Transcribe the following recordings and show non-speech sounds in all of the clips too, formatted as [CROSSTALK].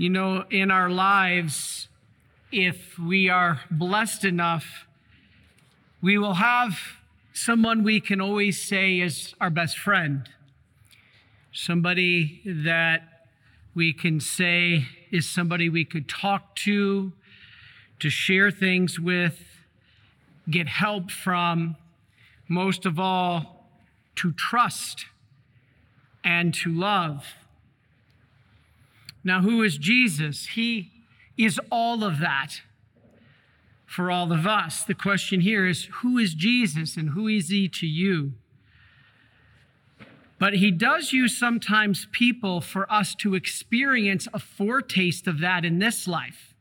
You know, in our lives, if we are blessed enough, we will have someone we can always say is our best friend, somebody that we can say is somebody we could talk to, to share things with, get help from, most of all, to trust and to love. Now, who is Jesus? He is all of that for all of us. The question here is who is Jesus and who is he to you? But he does use sometimes people for us to experience a foretaste of that in this life.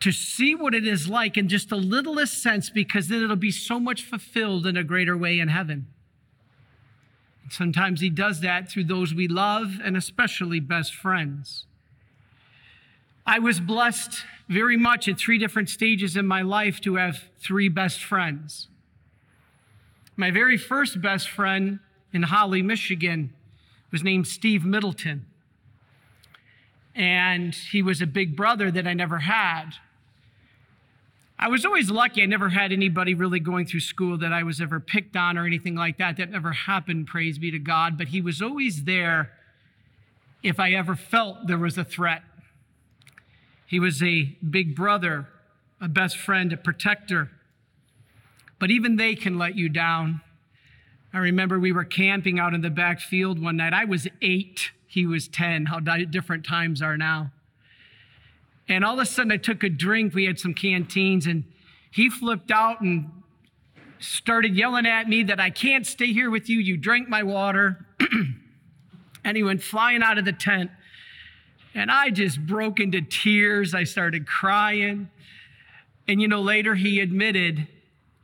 To see what it is like in just the littlest sense, because then it'll be so much fulfilled in a greater way in heaven. Sometimes he does that through those we love and especially best friends. I was blessed very much at three different stages in my life to have three best friends. My very first best friend in Holly, Michigan was named Steve Middleton. And he was a big brother that I never had. I was always lucky. I never had anybody really going through school that I was ever picked on or anything like that. That never happened, praise be to God. But he was always there if I ever felt there was a threat. He was a big brother, a best friend, a protector. But even they can let you down. I remember we were camping out in the back field one night. I was eight, he was 10, how different times are now. And all of a sudden, I took a drink. We had some canteens, and he flipped out and started yelling at me that I can't stay here with you. You drank my water. [CLEARS THROAT] and he went flying out of the tent. And I just broke into tears. I started crying. And you know, later he admitted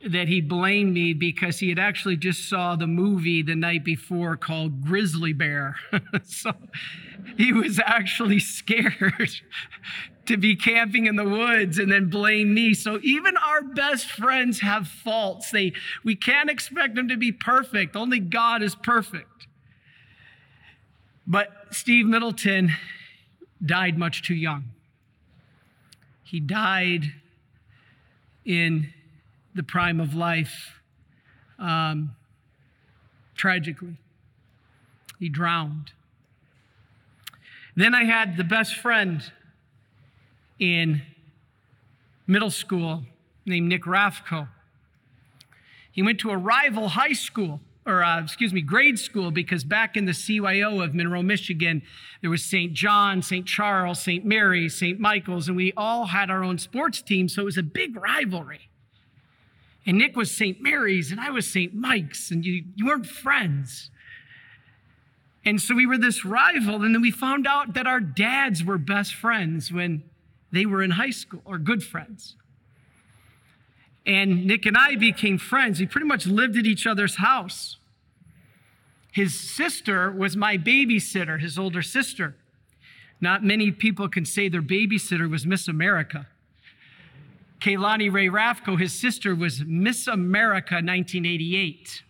that he blamed me because he had actually just saw the movie the night before called Grizzly Bear. [LAUGHS] so he was actually scared [LAUGHS] to be camping in the woods and then blame me. So even our best friends have faults. They we can't expect them to be perfect. Only God is perfect. But Steve Middleton died much too young. He died in the prime of life um, tragically. He drowned. Then I had the best friend in middle school named Nick Rafko. He went to a rival high school, or uh, excuse me, grade school, because back in the CYO of Monroe, Michigan, there was St. John, St. Charles, St. Mary, St. Michael's, and we all had our own sports team, so it was a big rivalry. And Nick was St. Mary's and I was St. Mike's, and you, you weren't friends. And so we were this rival, and then we found out that our dads were best friends when they were in high school, or good friends. And Nick and I became friends. We pretty much lived at each other's house. His sister was my babysitter, his older sister. Not many people can say their babysitter was Miss America. Kaye Lani Rae Rafko, his sister, was Miss America 1988.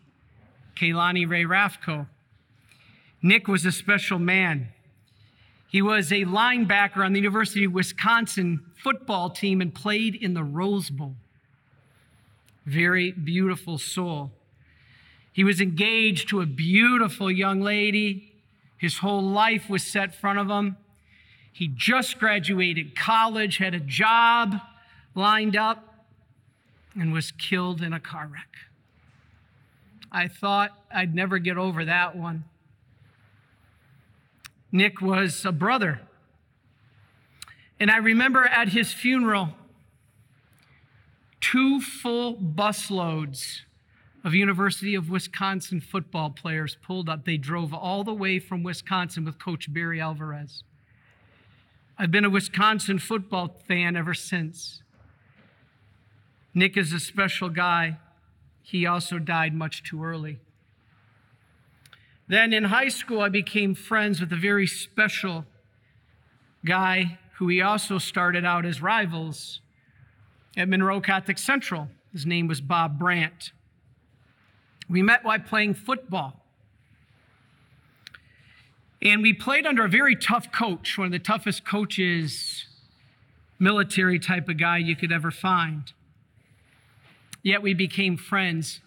Kaye Lani Rae Rafko. Nick was a special man. He was a linebacker on the University of Wisconsin football team and played in the Rose Bowl. Very beautiful soul. He was engaged to a beautiful young lady. His whole life was set in front of him. He just graduated college, had a job, lined up and was killed in a car wreck. I thought I'd never get over that one. Nick was a brother. And I remember at his funeral, two full busloads of University of Wisconsin football players pulled up. They drove all the way from Wisconsin with Coach Barry Alvarez. I've been a Wisconsin football fan ever since. Nick is a special guy. He also died much too early. Then in high school, I became friends with a very special guy who we also started out as rivals at Monroe Catholic Central. His name was Bob Brandt. We met while playing football. And we played under a very tough coach, one of the toughest coaches, military type of guy you could ever find. Yet we became friends.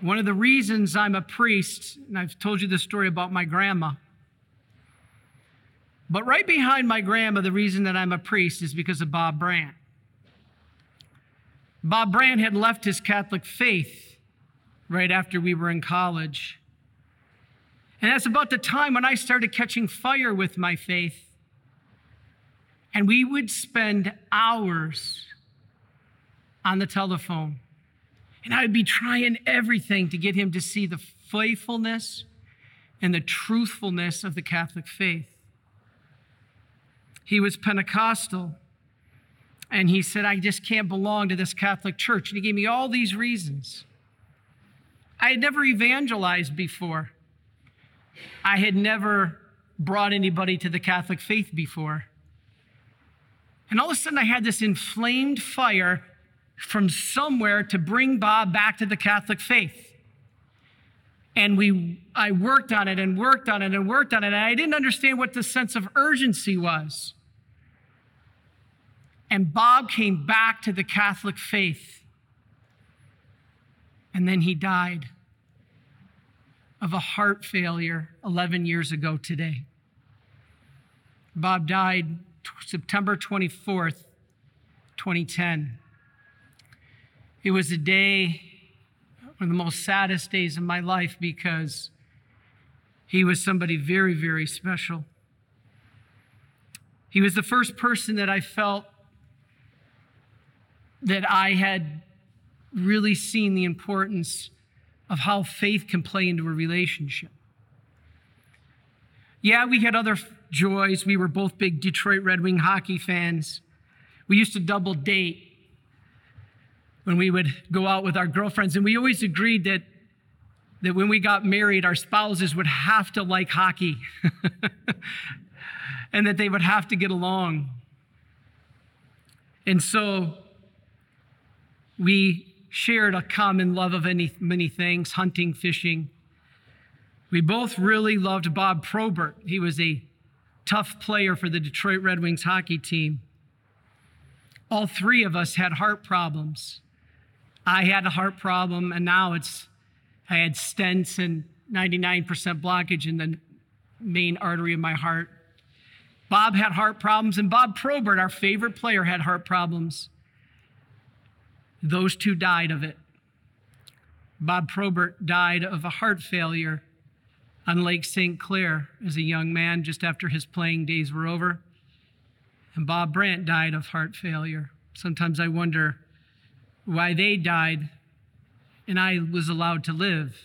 One of the reasons I'm a priest, and I've told you the story about my grandma, but right behind my grandma, the reason that I'm a priest is because of Bob Brandt. Bob Brandt had left his Catholic faith right after we were in college. And that's about the time when I started catching fire with my faith. And we would spend hours on the telephone. And I would be trying everything to get him to see the faithfulness and the truthfulness of the Catholic faith. He was Pentecostal. And he said, I just can't belong to this Catholic church. And he gave me all these reasons. I had never evangelized before. I had never brought anybody to the Catholic faith before. And all of a sudden, I had this inflamed fire from somewhere to bring Bob back to the Catholic faith. And we, I worked on it and worked on it and worked on it. And I didn't understand what the sense of urgency was. And Bob came back to the Catholic faith. And then he died of a heart failure 11 years ago today. Bob died September 24th, 2010. It was a day, one of the most saddest days of my life because he was somebody very, very special. He was the first person that I felt that I had really seen the importance of how faith can play into a relationship. Yeah, we had other joys. We were both big Detroit Red Wing hockey fans. We used to double date when we would go out with our girlfriends, and we always agreed that, that when we got married, our spouses would have to like hockey [LAUGHS] and that they would have to get along. And so we shared a common love of any, many things hunting, fishing. We both really loved Bob Probert. He was a tough player for the Detroit Red Wings hockey team. All three of us had heart problems. I had a heart problem, and now it's I had stents and 99% blockage in the main artery of my heart. Bob had heart problems, and Bob Probert, our favorite player, had heart problems. Those two died of it. Bob Probert died of a heart failure on Lake St. Clair as a young man just after his playing days were over. And Bob Brandt died of heart failure. Sometimes I wonder why they died and I was allowed to live.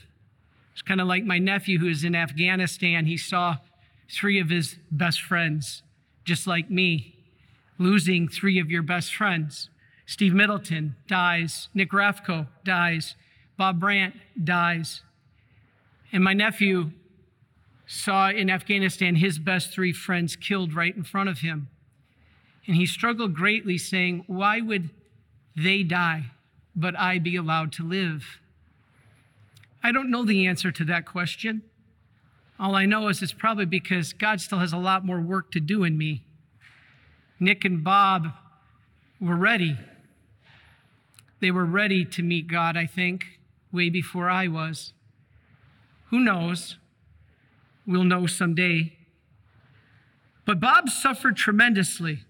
It's kind of like my nephew who is in Afghanistan. He saw three of his best friends, just like me, losing three of your best friends. Steve Middleton dies. Nick Rafko dies. Bob Brandt dies. And my nephew saw in Afghanistan his best three friends killed right in front of him. And he struggled greatly, saying, Why would they die, but I be allowed to live? I don't know the answer to that question. All I know is it's probably because God still has a lot more work to do in me. Nick and Bob were ready. They were ready to meet God, I think, way before I was. Who knows? We'll know someday. But Bob suffered tremendously.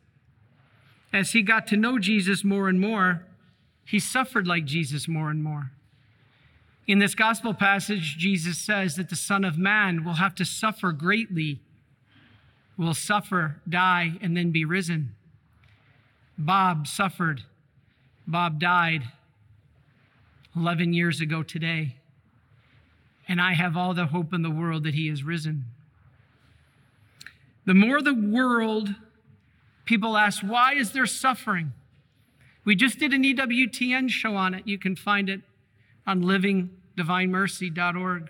As he got to know Jesus more and more, he suffered like Jesus more and more. In this gospel passage, Jesus says that the Son of Man will have to suffer greatly, will suffer, die, and then be risen. Bob suffered Bob died 11 years ago today, and I have all the hope in the world that he is risen. The more the world, people ask, why is there suffering? We just did an EWTN show on it. You can find it on livingdivinemercy.org.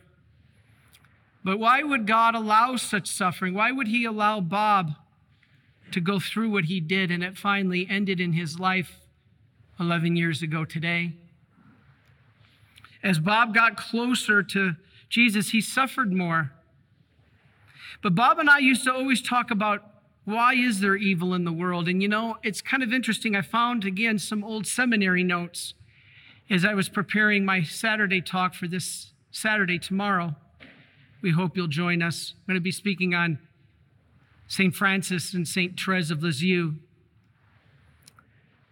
But why would God allow such suffering? Why would He allow Bob to go through what he did and it finally ended in his life 11 years ago today. As Bob got closer to Jesus, he suffered more. But Bob and I used to always talk about why is there evil in the world? And you know, it's kind of interesting. I found again some old seminary notes as I was preparing my Saturday talk for this Saturday tomorrow. We hope you'll join us. I'm going to be speaking on St. Francis and St. Therese of Lisieux.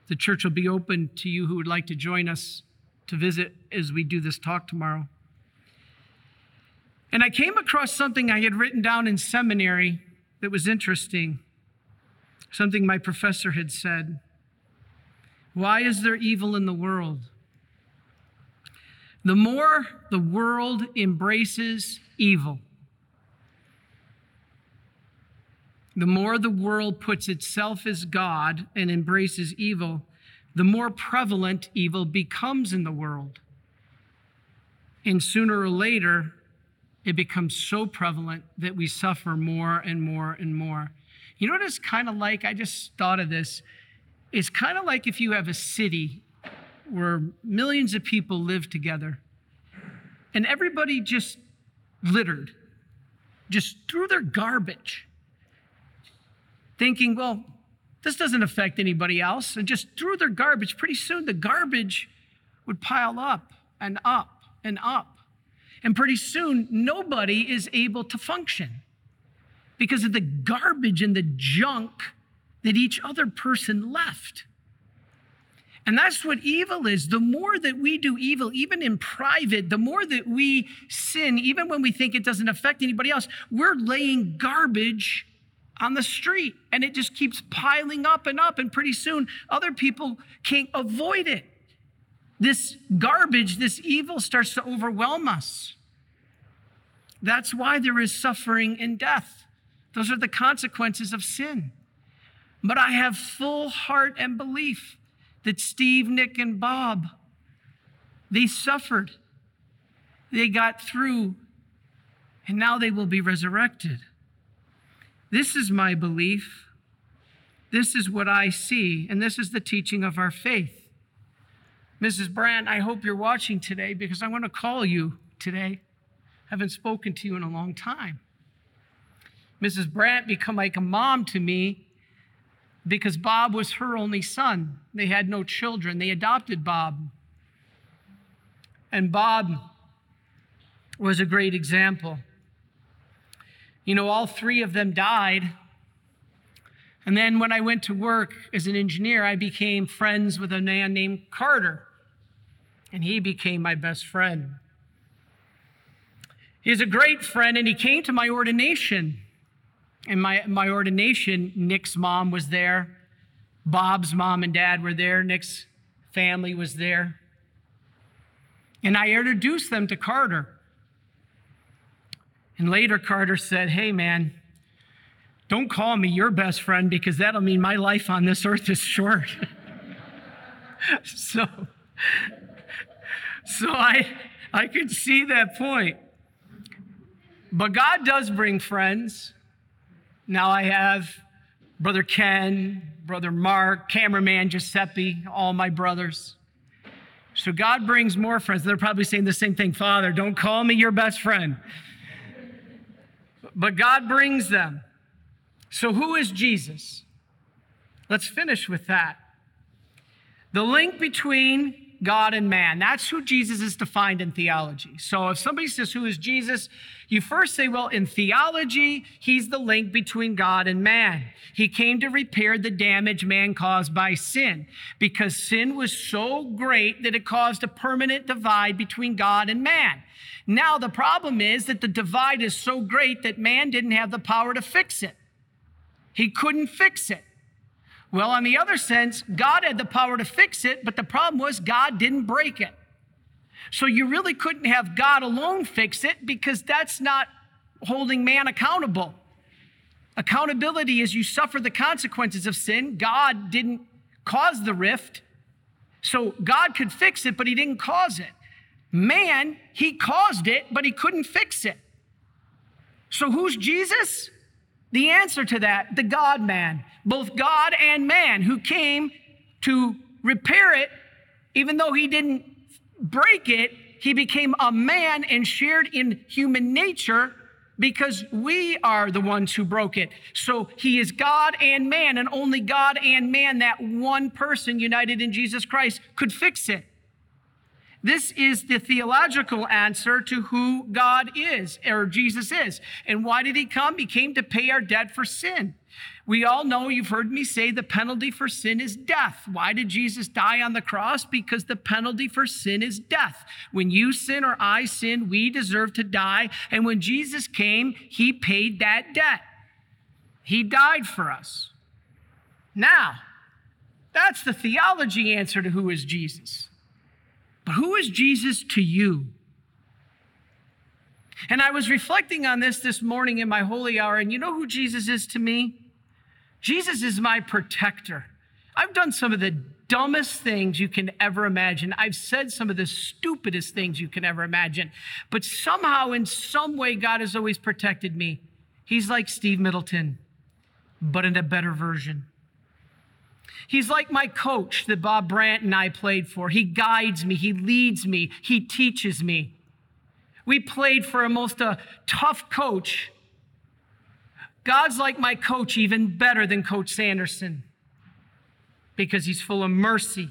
The church will be open to you who would like to join us to visit as we do this talk tomorrow. And I came across something I had written down in seminary that was interesting, something my professor had said. Why is there evil in the world? The more the world embraces evil, the more the world puts itself as God and embraces evil, the more prevalent evil becomes in the world. And sooner or later, it becomes so prevalent that we suffer more and more and more. You know what it's kind of like? I just thought of this. It's kind of like if you have a city where millions of people live together and everybody just littered, just threw their garbage, thinking, well, this doesn't affect anybody else, and just threw their garbage. Pretty soon the garbage would pile up and up and up. And pretty soon, nobody is able to function because of the garbage and the junk that each other person left. And that's what evil is. The more that we do evil, even in private, the more that we sin, even when we think it doesn't affect anybody else, we're laying garbage on the street and it just keeps piling up and up. And pretty soon, other people can't avoid it this garbage, this evil starts to overwhelm us. That's why there is suffering and death. Those are the consequences of sin. But I have full heart and belief that Steve, Nick, and Bob, they suffered. They got through, and now they will be resurrected. This is my belief. This is what I see, and this is the teaching of our faith. Mrs. Brandt, I hope you're watching today because I want to call you today. I haven't spoken to you in a long time. Mrs. Brandt become like a mom to me because Bob was her only son. They had no children. They adopted Bob. And Bob was a great example. You know, all three of them died. And then when I went to work as an engineer, I became friends with a man named Carter and he became my best friend. He's a great friend, and he came to my ordination. And my, my ordination, Nick's mom was there, Bob's mom and dad were there, Nick's family was there. And I introduced them to Carter. And later, Carter said, Hey, man, don't call me your best friend because that'll mean my life on this earth is short. [LAUGHS] so so I, I could see that point. But God does bring friends. Now I have Brother Ken, Brother Mark, cameraman Giuseppe, all my brothers. So God brings more friends. They're probably saying the same thing Father, don't call me your best friend. But God brings them. So who is Jesus? Let's finish with that. The link between God and man. That's who Jesus is defined in theology. So if somebody says, Who is Jesus? you first say, Well, in theology, he's the link between God and man. He came to repair the damage man caused by sin because sin was so great that it caused a permanent divide between God and man. Now, the problem is that the divide is so great that man didn't have the power to fix it. He couldn't fix it. Well, on the other sense, God had the power to fix it, but the problem was God didn't break it. So you really couldn't have God alone fix it because that's not holding man accountable. Accountability is you suffer the consequences of sin. God didn't cause the rift. So God could fix it, but he didn't cause it. Man, he caused it, but he couldn't fix it. So who's Jesus? The answer to that, the God man, both God and man, who came to repair it, even though he didn't break it, he became a man and shared in human nature because we are the ones who broke it. So he is God and man, and only God and man, that one person united in Jesus Christ, could fix it. This is the theological answer to who God is, or Jesus is. And why did he come? He came to pay our debt for sin. We all know, you've heard me say, the penalty for sin is death. Why did Jesus die on the cross? Because the penalty for sin is death. When you sin or I sin, we deserve to die. And when Jesus came, he paid that debt. He died for us. Now, that's the theology answer to who is Jesus. But who is Jesus to you? And I was reflecting on this this morning in my holy hour, and you know who Jesus is to me? Jesus is my protector. I've done some of the dumbest things you can ever imagine. I've said some of the stupidest things you can ever imagine. But somehow, in some way, God has always protected me. He's like Steve Middleton, but in a better version. He's like my coach that Bob Brandt and I played for. He guides me, he leads me, he teaches me. We played for a most uh, tough coach. God's like my coach, even better than Coach Sanderson, because he's full of mercy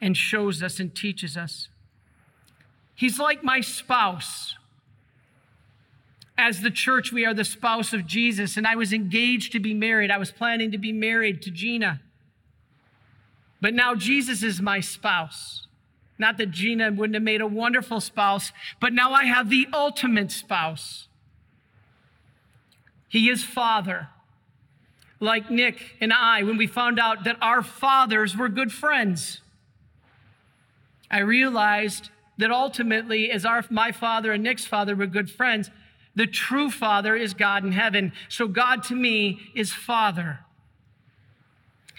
and shows us and teaches us. He's like my spouse as the church, we are the spouse of Jesus. And I was engaged to be married. I was planning to be married to Gina. But now Jesus is my spouse. Not that Gina wouldn't have made a wonderful spouse, but now I have the ultimate spouse. He is Father. Like Nick and I, when we found out that our fathers were good friends, I realized that ultimately, as our, my father and Nick's father were good friends, the true Father is God in heaven. So God to me is Father.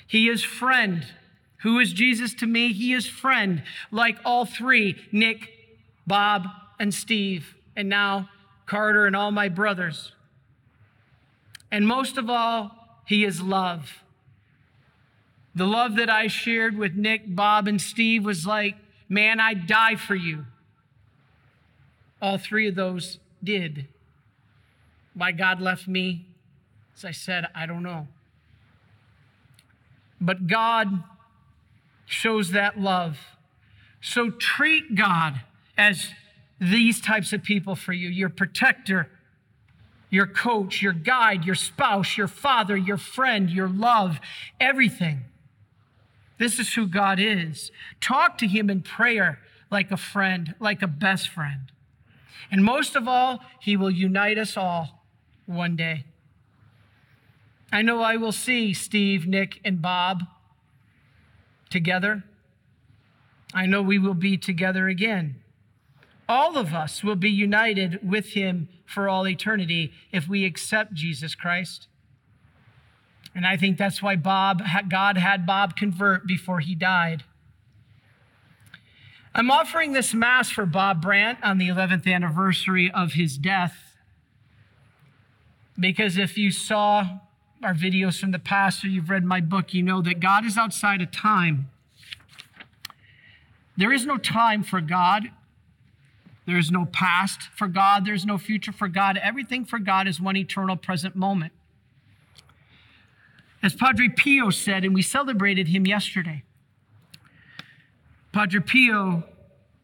He is friend. Who is Jesus to me? He is friend, like all three Nick, Bob, and Steve, and now Carter and all my brothers. And most of all, He is love. The love that I shared with Nick, Bob, and Steve was like, man, I'd die for you. All three of those did. Why God left me? As I said, I don't know. But God shows that love. So treat God as these types of people for you your protector, your coach, your guide, your spouse, your father, your friend, your love, everything. This is who God is. Talk to Him in prayer like a friend, like a best friend. And most of all, He will unite us all one day. I know I will see Steve, Nick, and Bob together. I know we will be together again. All of us will be united with him for all eternity if we accept Jesus Christ. And I think that's why Bob, God had Bob convert before he died. I'm offering this Mass for Bob Brandt on the 11th anniversary of his death. Because if you saw our videos from the past or you've read my book, you know that God is outside of time. There is no time for God. There is no past for God. There's no future for God. Everything for God is one eternal present moment. As Padre Pio said, and we celebrated him yesterday, Padre Pio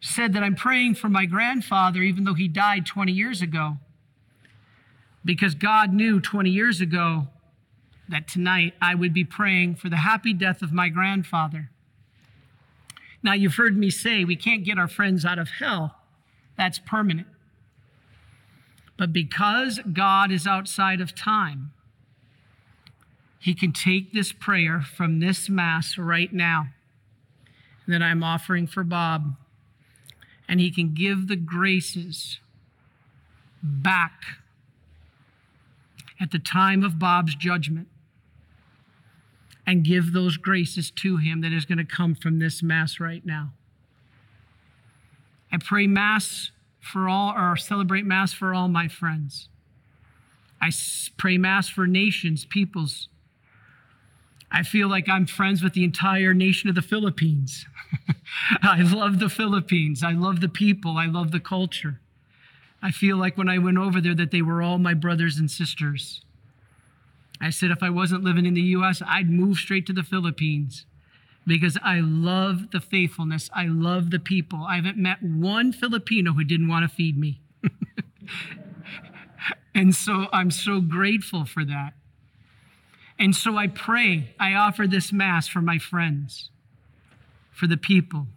said that I'm praying for my grandfather, even though he died 20 years ago because God knew 20 years ago that tonight I would be praying for the happy death of my grandfather. Now, you've heard me say we can't get our friends out of hell, that's permanent. But because God is outside of time, He can take this prayer from this Mass right now that I'm offering for Bob, and He can give the graces back at the time of Bob's judgment and give those graces to him that is going to come from this Mass right now. I pray Mass for all, or celebrate Mass for all my friends. I pray Mass for nations, peoples. I feel like I'm friends with the entire nation of the Philippines. [LAUGHS] I love the Philippines. I love the people. I love the culture. I feel like when I went over there that they were all my brothers and sisters. I said if I wasn't living in the US, I'd move straight to the Philippines because I love the faithfulness. I love the people. I haven't met one Filipino who didn't want to feed me. [LAUGHS] and so I'm so grateful for that. And so I pray, I offer this Mass for my friends, for the people,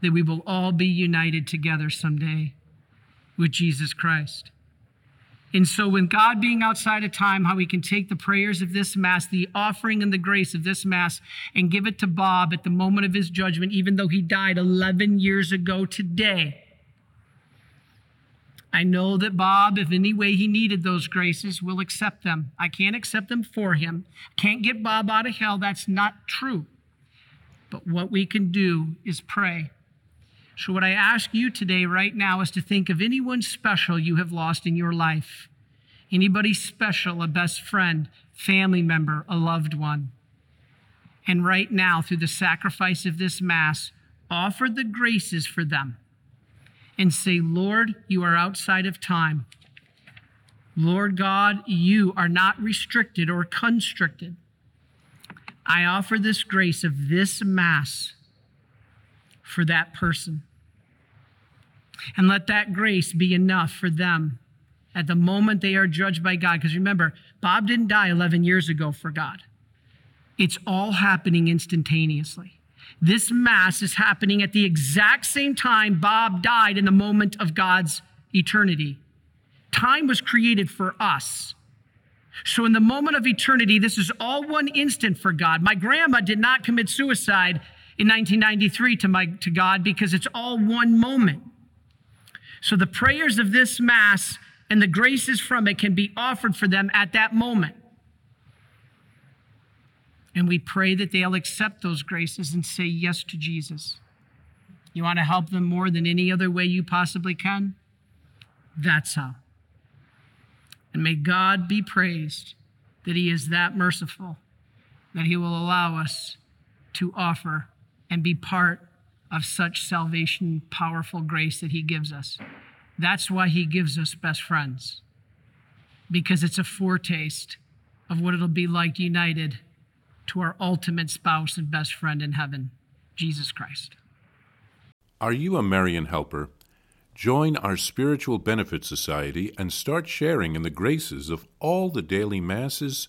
that we will all be united together someday with Jesus Christ. And so, when God being outside of time, how we can take the prayers of this Mass, the offering and the grace of this Mass, and give it to Bob at the moment of his judgment, even though he died 11 years ago today. I know that Bob, if any way he needed those graces, will accept them. I can't accept them for him. Can't get Bob out of hell. That's not true. But what we can do is pray. So, what I ask you today, right now, is to think of anyone special you have lost in your life. Anybody special, a best friend, family member, a loved one. And right now, through the sacrifice of this Mass, offer the graces for them and say, Lord, you are outside of time. Lord God, you are not restricted or constricted. I offer this grace of this Mass for that person. And let that grace be enough for them at the moment they are judged by God. Because remember, Bob didn't die 11 years ago for God, it's all happening instantaneously. This Mass is happening at the exact same time Bob died in the moment of God's eternity. Time was created for us. So, in the moment of eternity, this is all one instant for God. My grandma did not commit suicide in 1993 to, my, to God because it's all one moment. So the prayers of this Mass and the graces from it can be offered for them at that moment. And we pray that they'll accept those graces and say yes to Jesus. You want to help them more than any other way you possibly can? That's how. And may God be praised that He is that merciful, that He will allow us to offer and be part of such salvation, powerful grace that He gives us. That's why He gives us best friends, because it's a foretaste of what it'll be like united to our ultimate spouse and best friend in heaven, Jesus Christ. Are you a Marian helper? Join our Spiritual Benefit Society and start sharing in the graces of all the daily masses,